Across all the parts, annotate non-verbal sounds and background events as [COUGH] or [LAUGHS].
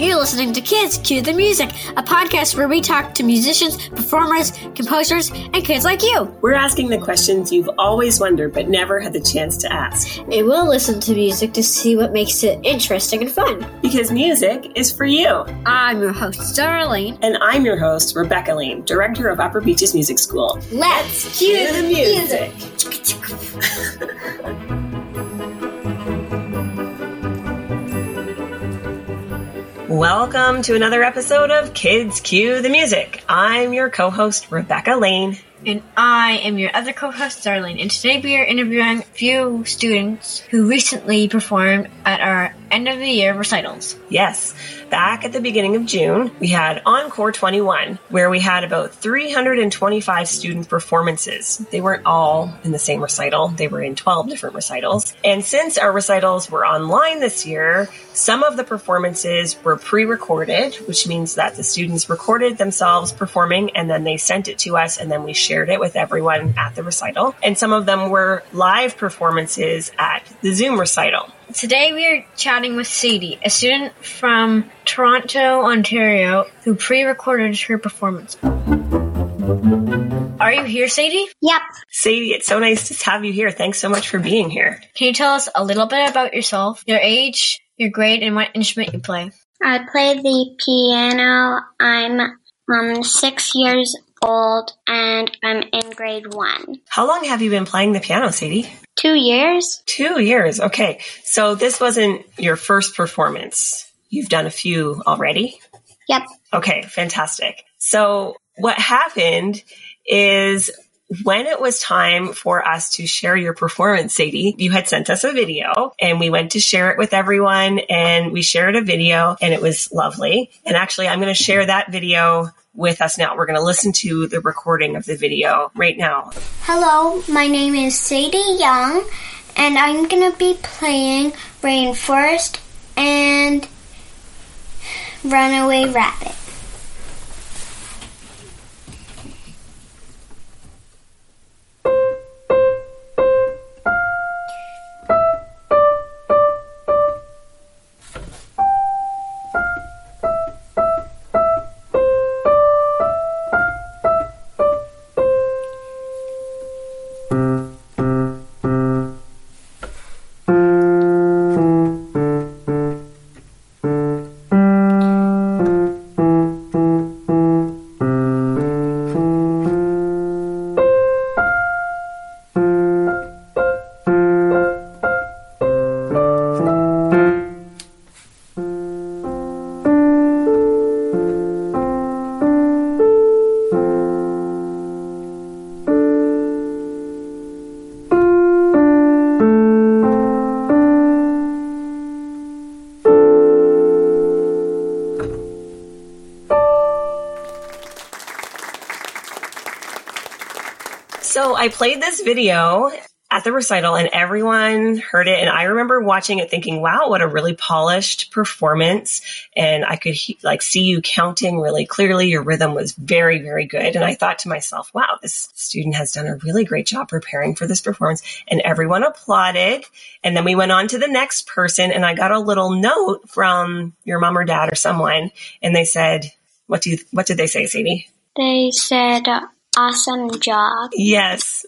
You're listening to Kids Cue the Music, a podcast where we talk to musicians, performers, composers, and kids like you. We're asking the questions you've always wondered but never had the chance to ask. And we'll listen to music to see what makes it interesting and fun. Because music is for you. I'm your host, Darlene. And I'm your host, Rebecca Lane, Director of Upper Beaches Music School. Let's cue the music. [LAUGHS] Welcome to another episode of Kids Cue the Music. I'm your co host, Rebecca Lane. And I am your other co host, Darlene. And today we are interviewing a few students who recently performed at our end of the year recitals. Yes, back at the beginning of June, we had Encore 21, where we had about 325 student performances. They weren't all in the same recital, they were in 12 different recitals. And since our recitals were online this year, some of the performances were pre recorded, which means that the students recorded themselves performing and then they sent it to us and then we shared it with everyone at the recital. And some of them were live performances at the Zoom recital. Today we are chatting with Sadie, a student from Toronto, Ontario, who pre-recorded her performance. Are you here, Sadie? Yep. Sadie, it's so nice to have you here. Thanks so much for being here. Can you tell us a little bit about yourself, your age, your grade, and what instrument you play? I play the piano. I'm um, six years old and I'm in grade one. How long have you been playing the piano, Sadie? Two years. Two years. Okay. So this wasn't your first performance. You've done a few already? Yep. Okay. Fantastic. So what happened is when it was time for us to share your performance, Sadie, you had sent us a video and we went to share it with everyone and we shared a video and it was lovely. And actually, I'm going to share that video with us now. We're going to listen to the recording of the video right now. Hello, my name is Sadie Young, and I'm going to be playing Rainforest and Runaway Rabbit. I played this video at the recital and everyone heard it. And I remember watching it thinking, wow, what a really polished performance. And I could he- like see you counting really clearly. Your rhythm was very, very good. And I thought to myself, wow, this student has done a really great job preparing for this performance. And everyone applauded. And then we went on to the next person and I got a little note from your mom or dad or someone. And they said, what do you, what did they say, Sadie? They said, awesome job. Yes.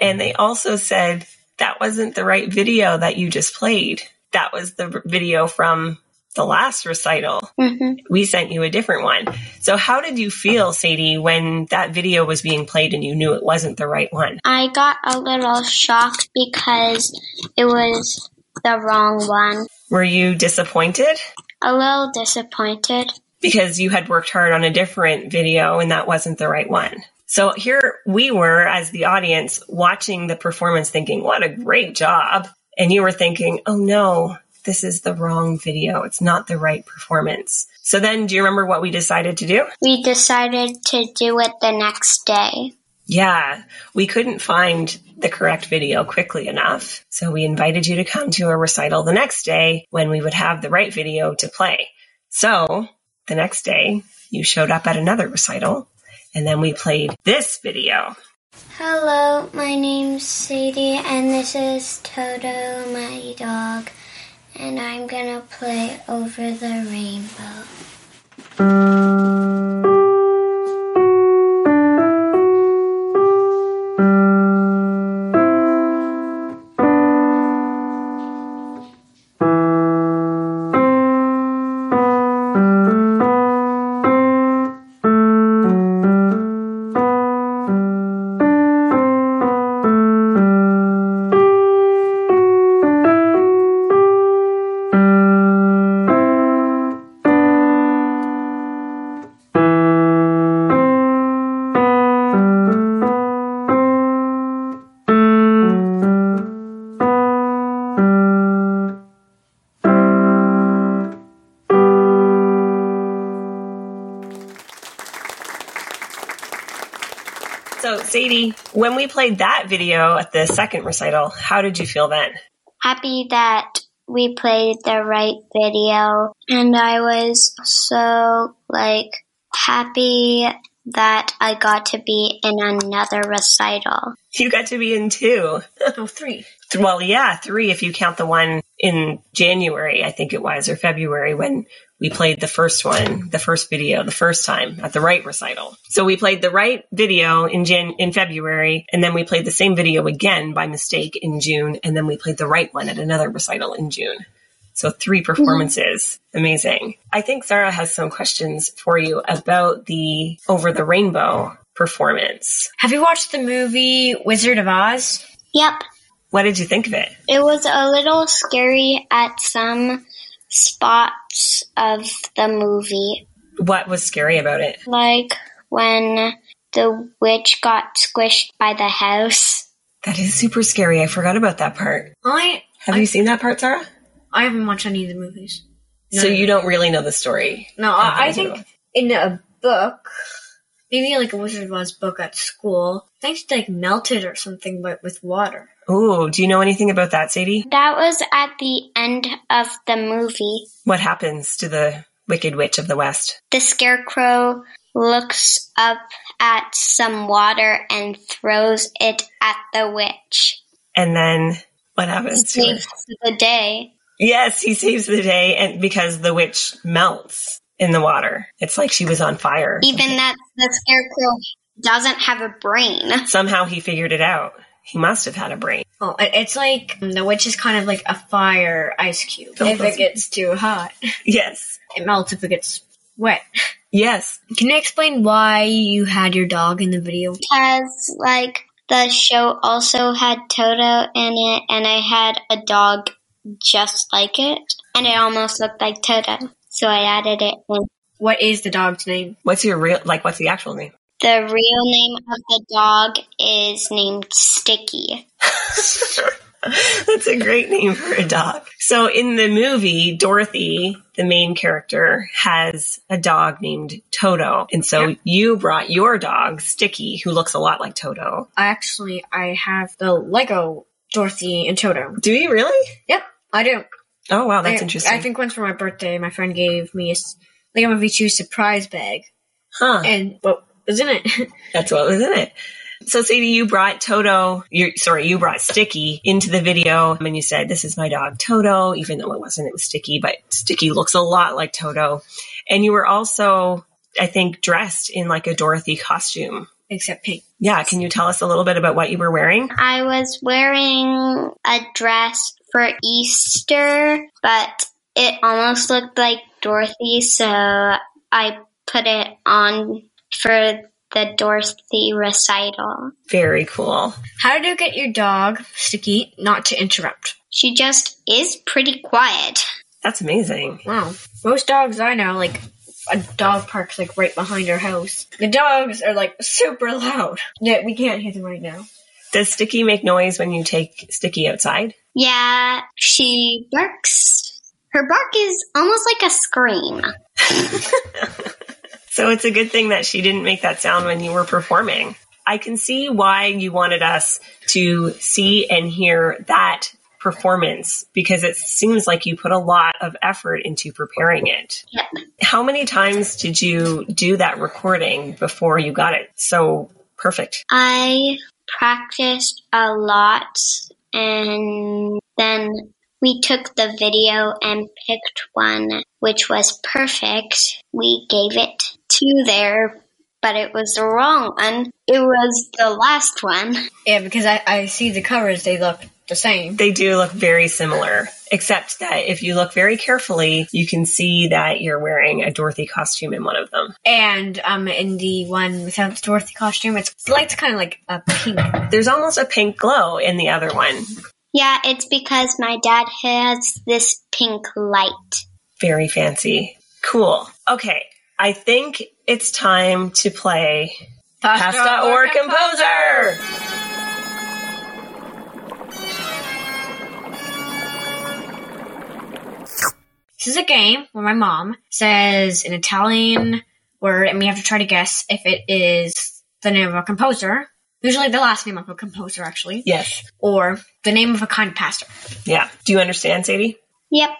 And they also said that wasn't the right video that you just played. That was the video from the last recital. hmm We sent you a different one. So how did you feel, Sadie, when that video was being played and you knew it wasn't the right one? I got a little shocked because it was the wrong one. Were you disappointed? A little disappointed. Because you had worked hard on a different video and that wasn't the right one. So here we were as the audience watching the performance thinking, what a great job. And you were thinking, oh no, this is the wrong video. It's not the right performance. So then do you remember what we decided to do? We decided to do it the next day. Yeah, we couldn't find the correct video quickly enough. So we invited you to come to a recital the next day when we would have the right video to play. So the next day you showed up at another recital and then we played this video. Hello, my name's Sadie, and this is Toto, my dog. and I'm gonna play Over the Rainbow. Sadie, when we played that video at the second recital, how did you feel then? Happy that we played the right video, and I was so like happy that I got to be in another recital. You got to be in two. [LAUGHS] three. Well, yeah, three if you count the one in January, I think it was, or February when we played the first one, the first video, the first time at the right recital. So we played the right video in Jan in February, and then we played the same video again by mistake in June, and then we played the right one at another recital in June. So three performances. Amazing. I think Sarah has some questions for you about the Over the Rainbow performance. Have you watched the movie Wizard of Oz? Yep, What did you think of it? it was a little scary at some spots of the movie, What was scary about it? like when the witch got squished by the house. That is super scary. I forgot about that part. I Have you seen that part, Sarah? I haven't watched any of the movies. So you don't really know the story. No, I, I think in a book, maybe like a Wizard of Oz book at school, things like melted or something, but with water. Ooh, do you know anything about that, Sadie? That was at the end of the movie. What happens to the Wicked Witch of the West? The scarecrow looks up at some water and throws it at the witch. And then what happens to her? Saves the day. Yes, he saves the day and because the witch melts in the water. It's like she was on fire. Even that the scarecrow doesn't have a brain. Somehow he figured it out. He must have had a brain. Oh, it's like the witch is kind of like a fire ice cube. Oh, if that's- it gets too hot, Yes. it melts. If it gets wet, Yes. can you explain why you had your dog in the video? Because, like, the show also had Toto in it, and I had a dog just like it, and it almost looked like Toto. So I added it in. What is the dog's name? What's your real like what's the actual name? The real name of the dog is named Sticky. [LAUGHS] That's a great name for a dog. So in the movie, Dorothy, the main character, has a dog named Toto. And so you brought your dog, Sticky, who looks a lot like Toto. I actually I have the Lego Dorothy and Toto. Do you really? Yep, I do. Oh wow, that's I, interesting. I think once for my birthday, my friend gave me a s- Lego Movie 2 surprise bag, huh. and what was in it? [LAUGHS] That's what was in it. So Sadie, you brought Toto, You're sorry, you brought Sticky into the video and you said, this is my dog Toto, even though it wasn't, it was Sticky, but Sticky looks a lot like Toto. And you were also, I think, dressed in like a Dorothy costume. Except pink. Yeah, can you tell us a little bit about what you were wearing? I was wearing a dress for Easter, but it almost looked like Dorothy, so I put it on for the Dorothy recital. Very cool. How did you get your dog, Sticky, not to interrupt? She just is pretty quiet. That's amazing. Wow. Most dogs I know, like, a dog park's like right behind our house. The dogs are like super loud. Yeah, we can't hear them right now. Does Sticky make noise when you take Sticky outside? Yeah, she barks. Her bark is almost like a scream. [LAUGHS] So it's a good thing that she didn't make that sound when you were performing. I can see why you wanted us to see and hear that performance because it seems like you put a lot of effort into preparing it. Yep. How many times did you do that recording before you got it so perfect? I practiced a lot and then we took the video and picked one which was perfect. We gave it to there, but it was the wrong one. It was the last one. Yeah, because I, I see the covers, they look the same. They do look very similar, except that if you look very carefully, you can see that you're wearing a Dorothy costume in one of them. And um, in the one without the Dorothy costume, it's the light's kind of like a pink. There's almost a pink glow in the other one. Yeah, it's because my dad has this pink light. Very fancy. Cool. Okay. I think it's time to play Pasta or Composer. This is a game where my mom says an Italian word, and we have to try to guess if it is the name of a composer, usually the last name of a composer, actually, Yes. or the name of a kind of pasta. Yeah. Do you understand, Sadie? Yep,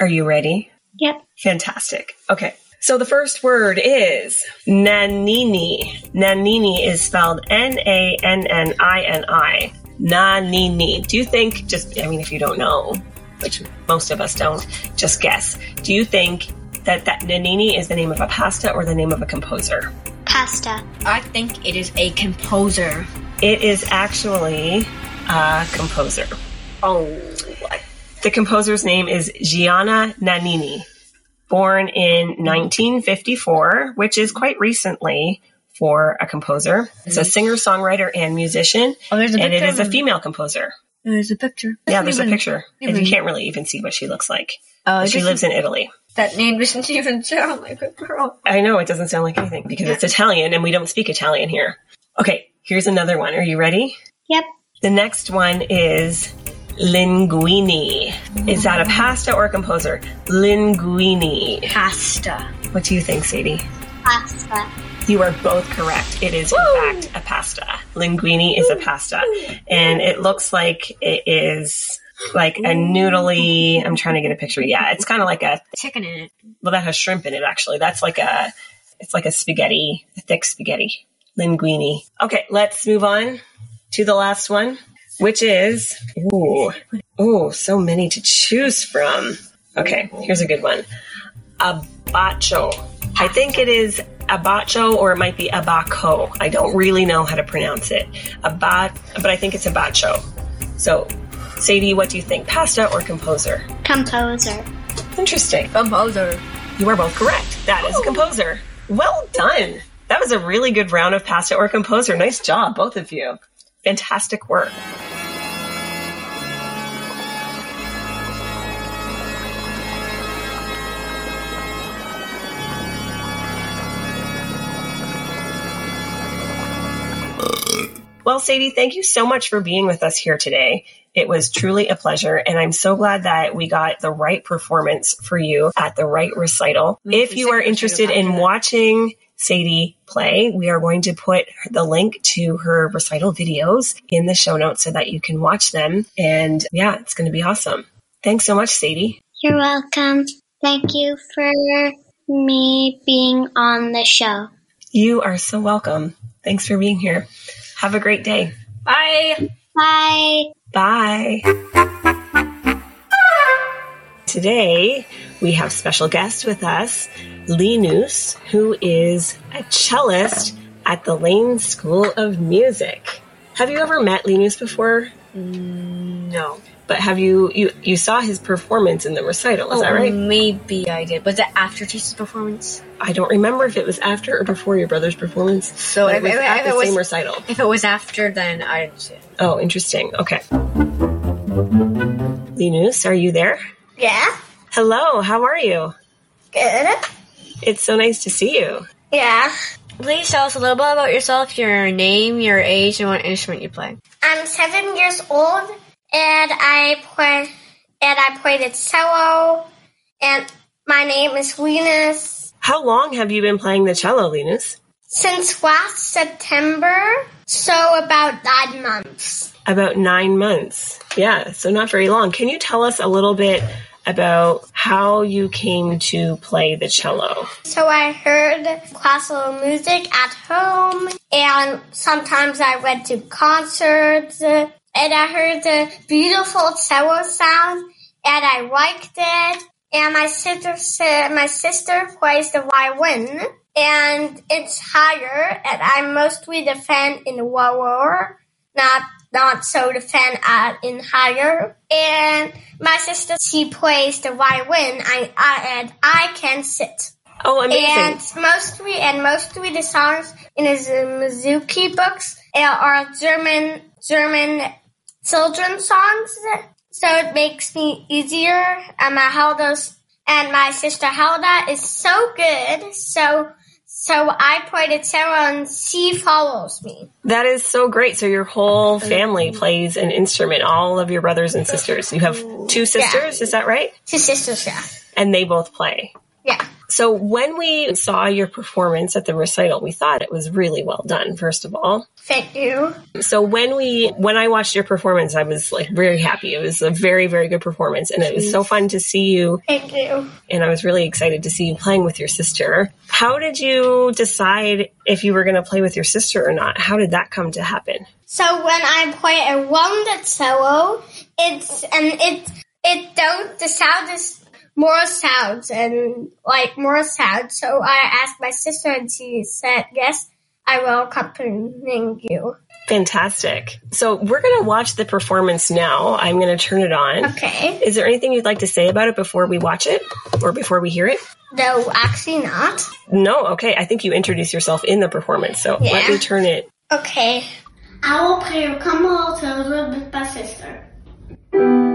Are you ready? yep. Fantastic. Okay. So the first word is Nannini. Nannini is spelled N A N N I N I. Nannini. Do you think, just, I mean, if you don't know, which most of us don't, just guess. Do you think that that Nannini is the name of a pasta or the name of a composer? Pasta. I think it is a composer. It is actually a composer. Oh, The composer's name is Gianna Nannini, born in 1954, which is quite recently for a composer. It's a mm-hmm. singer, songwriter, and musician, oh there's a and it picture is a female composer. Uh, there's a picture. Yeah, there's a Even- picture. And you can't really even see what she looks like. Oh, it She lives in Italy. That name doesn't even sound like a girl. I know it doesn't sound like anything because it's Italian and we don't speak Italian here. Okay, here's another one. Are you ready? Yep. The next one is linguini. Is that a pasta or a composer? Linguini. Pasta. What do you think, Sadie? Pasta. You are both correct. It is, in fact, a pasta. Linguini is a pasta. And it looks like it is like a noodly, I'm trying to get a picture. Yeah, it's kind of like a, Chicken in it. well, that has shrimp in it, actually. That's like a, it's like a spaghetti, a thick spaghetti. Linguini. Okay, let's move on to the last one, which is, ooh, ooh, so many to choose from. Okay, here's a good one. A Abacho. I think it is abacho or it might be abaco. I don't really know how to pronounce it. Abat, but I think it's abacho. So, Sadie, what do you think? Pasta or composer? Composer. Interesting. Composer. You are both correct. That is a composer. Well done. That was a really good round of pasta or composer. Nice job, both of you. Fantastic work. Well, Sadie, thank you so much for being with us here today. It was truly a pleasure, and I'm so glad that we got the right performance for you at the right recital. If you are interested in watching Sadie play, we are going to put the link to her recital videos in the show notes so that you can watch them. And yeah, it's going to be awesome. Thanks so much, Sadie. You're welcome. Thank you for me being on the show. You are so welcome. Thanks for being here. Have a great day. Bye. Bye. Bye. Today, we have special guest with us, Linus, who is a cellist at the Lane School of Music. Have you ever met Linus before? Mm, no. But have you you you saw his performance in the recital? Is that Oh, right? Maybe I did. Was it after Chase's performance? I don't remember if it was after or before your brother's performance. So But if, it was if- at if the it was, same recital. if it was after, then I didn't see it. Oh, interesting. Okay. Linus, are you there? Yeah. Hello. How are you? Good. It's so nice to see you. Yeah. Please tell us a little bit about yourself, your name, your age, and what instrument you play. I'm seven years old, and I play and I play the cello. And my name is Linus. How long have you been playing the cello, Linus? Since last September, so about nine months. About nine months. Yeah, so not very long. Can you tell us a little bit about how you came to play the cello? So I heard classical music at home, and sometimes I went to concerts, and I heard the beautiful cello sound, and I liked it. And my sister said my sister plays the violin, and it's higher, and I'm mostly the fan in the lower, not not so the fan at in higher. And my sister she plays the violin, I, I and I can sit. Oh, amazing. And mostly, and mostly the songs in the Suzuki books are German, German children's songs. So it makes me easier. And my Hilda's, and my sister Hilda is so good. So, so I play the cello and she follows me. That is so great. So your whole mm-hmm. family plays an instrument, all of your brothers and sisters. You have two sisters, is that right? Two sisters, yeah. And they both play. So when we saw your performance at the recital, we thought it was really well done, first of all. Thank you. So when we when I watched your performance, I was like very happy. It was a very, very good performance and it was so fun to see you Thank you. and I was really excited to see you playing with your sister. How did you decide if you were going to play with your sister or not? How did that come to happen? So when I play a wounded cello, it's and it it don't the sound is more sounds and like more sounds. So I asked my sister and she said yes, I will accompany you. Fantastic. So we're going to watch the performance now. I'm going to turn it on. Okay. Is there anything you'd like to say about it before we watch it or before we hear it? No, actually not. No, okay. I think you introduce yourself in the performance. So let me turn it. Okay. I will play a couple of songs with my sister.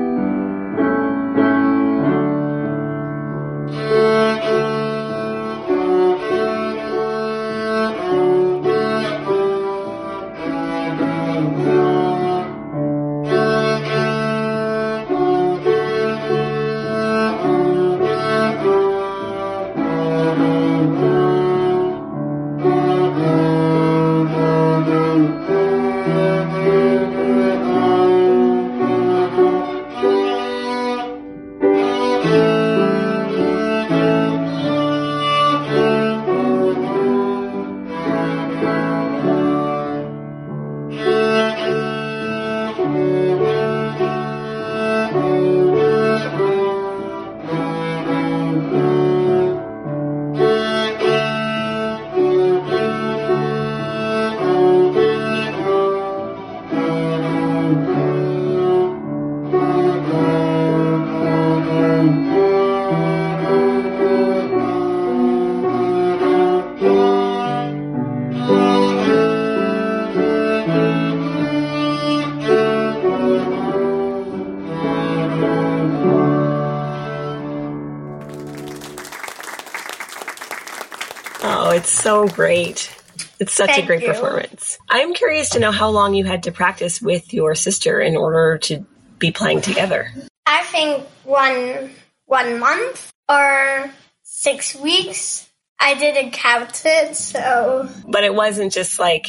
Great. It's such a great you. performance. I'm curious to know how long you had to practice with your sister in order to be playing together. I think one one month or six weeks. I didn't count it, so But it wasn't just like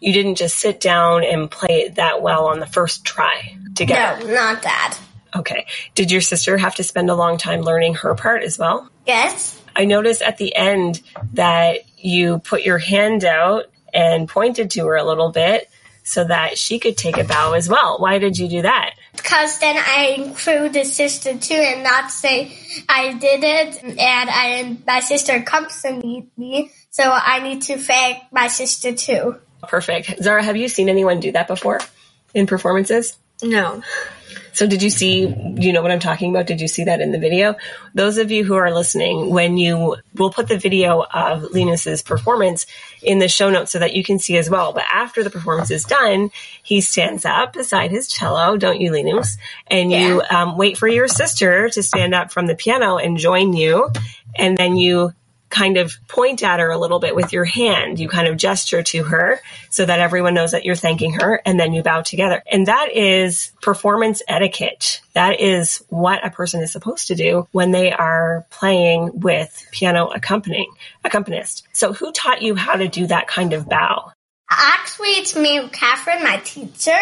you didn't just sit down and play it that well on the first try together. no, not that. Okay. Did your sister have to spend a long time learning her part as well? Yes. I noticed at the end that you put your hand out and pointed to her a little bit so that she could take a bow as well. Why did you do that? Because then I include the sister too and not say I did it and I my sister comes to meet me, so I need to thank my sister too. Perfect. Zara, have you seen anyone do that before in performances? No. So did you see, you know what I'm talking about? Did you see that in the video? Those of you who are listening, when you, we'll put the video of Linus's performance in the show notes so that you can see as well. But after the performance is done, he stands up beside his cello, don't you, Linus? And you um, wait for your sister to stand up from the piano and join you. And then you kind of point at her a little bit with your hand. You kind of gesture to her so that everyone knows that you're thanking her and then you bow together. And that is performance etiquette. That is what a person is supposed to do when they are playing with piano accompanying accompanist. So who taught you how to do that kind of bow? Actually, it's me, Catherine, my teacher.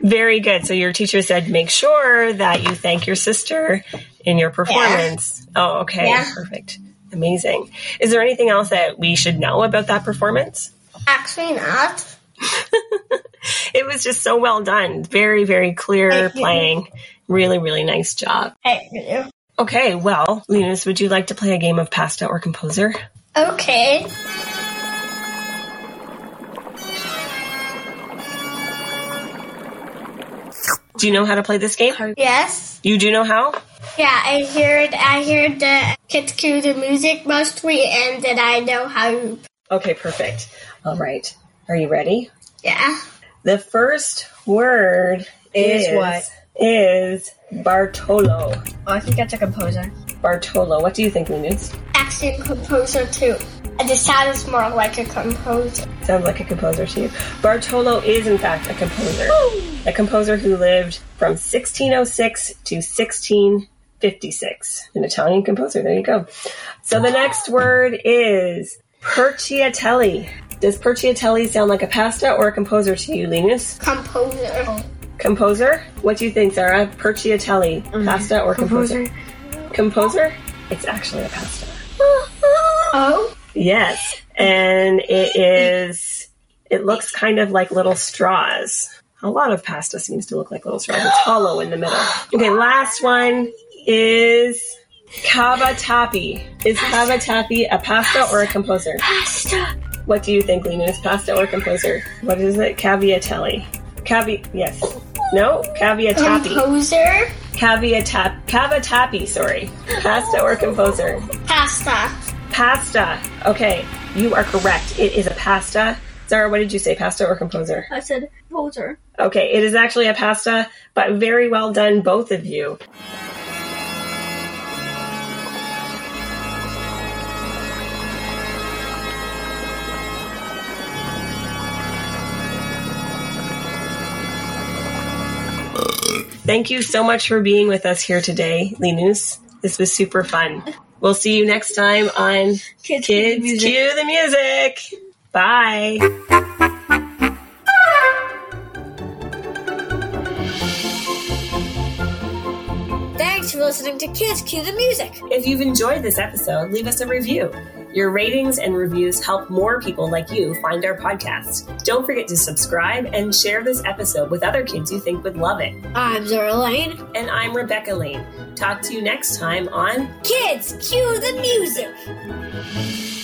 Very good. So your teacher said make sure that you thank your sister in your performance. Oh, okay. Yeah. Perfect. Amazing. Is there anything else that we should know about that performance? Actually, not. [LAUGHS] It was just so well done. Very, very clear playing. Really, really nice job. Thank you. Okay, well, Linus, would you like to play a game of pasta or composer? Okay. Do you know how to play this game? Yes. You do know how? Yeah, I heard I heard the kids cue the music mostly, and then I know how. to- Okay, perfect. All right. Are you ready? Yeah. The first word is, Is what? Is Bartolo. Oh, I think that's a composer. Bartolo. What do you think, Linus? Actually, a composer too. And the sound is more like a composer. Sounds like a composer to you. Bartolo is, in fact, a composer. A composer who lived from 1606 to 1656. An Italian composer. There you go. So the next word is Perciatelli. Does Perciatelli sound like a pasta or a composer to you, Linus? Composer. Composer? What do you think, Sarah? Perciatelli. Pasta or composer? Composer? It's actually a pasta. Oh. Yes. And it is, it looks kind of like little straws. A lot of pasta seems to look like little straws. It's hollow in the middle. Okay, last one is cavatappi. Is cavatappi a pasta or a composer? Pasta. What do you think, Linus? Pasta or composer? What is it? Caviatelli. Cavi, yes. No? Caviatappi. Composer. Caviatap, cavatappi, sorry. Pasta or composer? Pasta. Pasta. Okay, you are correct. It is a pasta. Zara, what did you say? Pasta or composer? I said composer. Okay, it is actually a pasta, but very well done, both of you. Thank you so much for being with us here today, Linus. This was super fun. We'll see you next time on Kids, Kids music. Cue the Music. Bye. For listening to Kids Cue the Music. If you've enjoyed this episode, leave us a review. Your ratings and reviews help more people like you find our podcast. Don't forget to subscribe and share this episode with other kids you think would love it. I'm Zora Lane. And I'm Rebecca Lane. Talk to you next time on Kids Cue the Music.